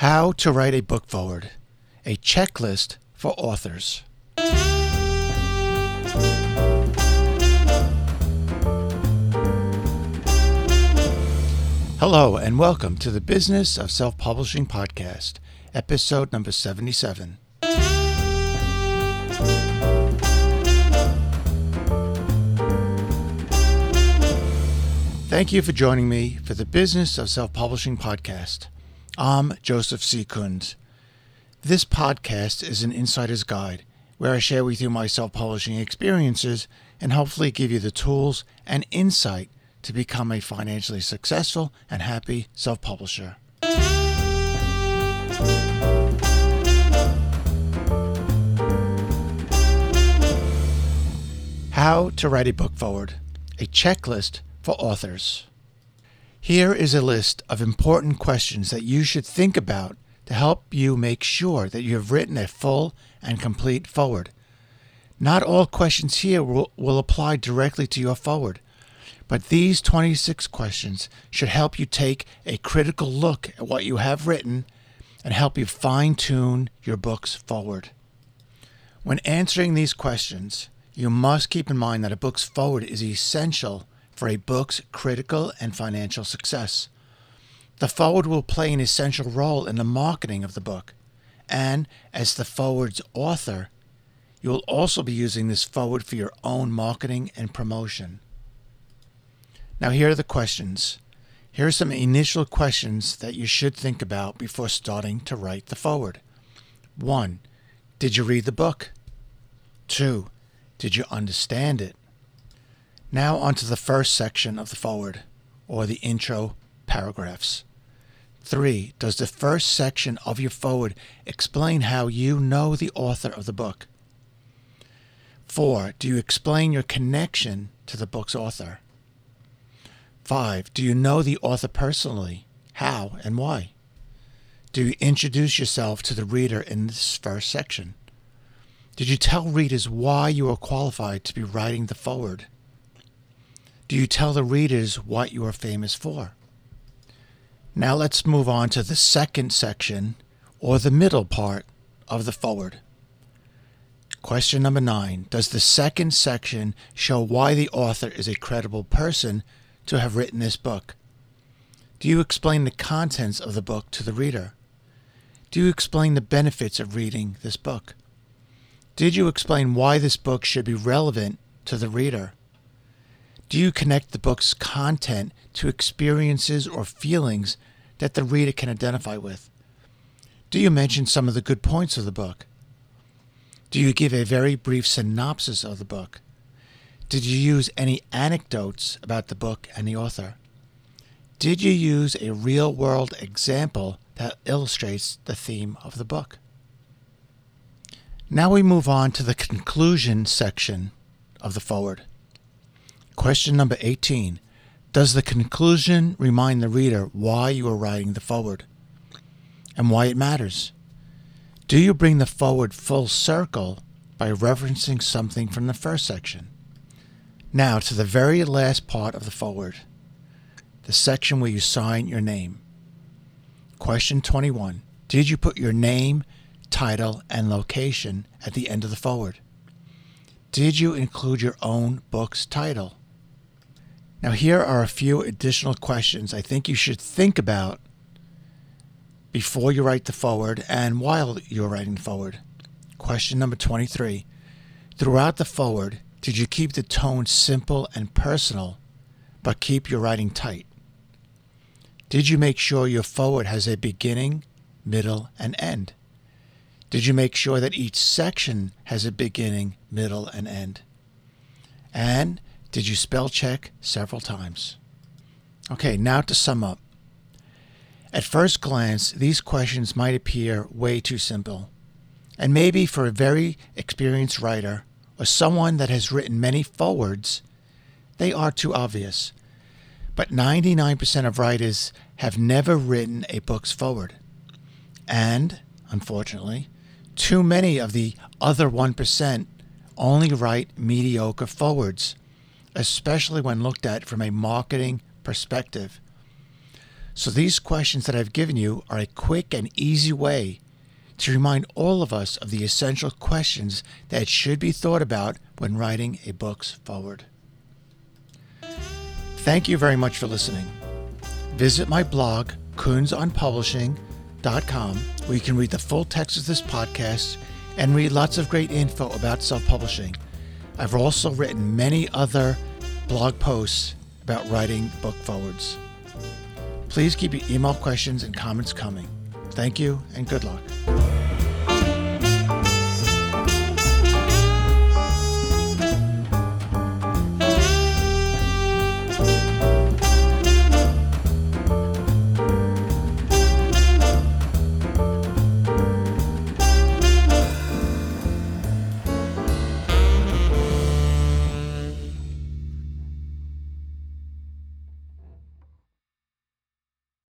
How to Write a Book Foreword, a checklist for authors. Hello, and welcome to the Business of Self Publishing Podcast, episode number 77. Thank you for joining me for the Business of Self Publishing Podcast. I'm Joseph C. Kunz. This podcast is an insider's guide where I share with you my self publishing experiences and hopefully give you the tools and insight to become a financially successful and happy self publisher. How to write a book foreword, a checklist for authors. Here is a list of important questions that you should think about to help you make sure that you have written a full and complete foreword. Not all questions here will, will apply directly to your foreword, but these 26 questions should help you take a critical look at what you have written and help you fine tune your book's foreword. When answering these questions, you must keep in mind that a book's foreword is essential for a book's critical and financial success. The foreword will play an essential role in the marketing of the book, and as the foreword's author, you will also be using this foreword for your own marketing and promotion. Now, here are the questions. Here are some initial questions that you should think about before starting to write the foreword. 1. Did you read the book? 2. Did you understand it? Now, onto the first section of the foreword, or the intro paragraphs. 3. Does the first section of your foreword explain how you know the author of the book? 4. Do you explain your connection to the book's author? 5. Do you know the author personally? How and why? Do you introduce yourself to the reader in this first section? Did you tell readers why you are qualified to be writing the foreword? Do you tell the readers what you are famous for? Now let's move on to the second section, or the middle part of the foreword. Question number nine Does the second section show why the author is a credible person to have written this book? Do you explain the contents of the book to the reader? Do you explain the benefits of reading this book? Did you explain why this book should be relevant to the reader? Do you connect the book's content to experiences or feelings that the reader can identify with? Do you mention some of the good points of the book? Do you give a very brief synopsis of the book? Did you use any anecdotes about the book and the author? Did you use a real world example that illustrates the theme of the book? Now we move on to the conclusion section of the foreword. Question number 18. Does the conclusion remind the reader why you are writing the foreword and why it matters? Do you bring the foreword full circle by referencing something from the first section? Now to the very last part of the foreword, the section where you sign your name. Question 21. Did you put your name, title, and location at the end of the foreword? Did you include your own book's title? Now, here are a few additional questions I think you should think about before you write the foreword and while you're writing the foreword. Question number 23 Throughout the foreword, did you keep the tone simple and personal, but keep your writing tight? Did you make sure your foreword has a beginning, middle, and end? Did you make sure that each section has a beginning, middle, and end? And did you spell check several times? Okay, now to sum up. At first glance, these questions might appear way too simple. And maybe for a very experienced writer or someone that has written many forewords, they are too obvious. But 99% of writers have never written a book's foreword. And, unfortunately, too many of the other 1% only write mediocre forewords especially when looked at from a marketing perspective. So these questions that I've given you are a quick and easy way to remind all of us of the essential questions that should be thought about when writing a book's foreword. Thank you very much for listening. Visit my blog, kunzonpublishing.com, where you can read the full text of this podcast and read lots of great info about self publishing. I've also written many other blog posts about writing book forewords. Please keep your email questions and comments coming. Thank you and good luck.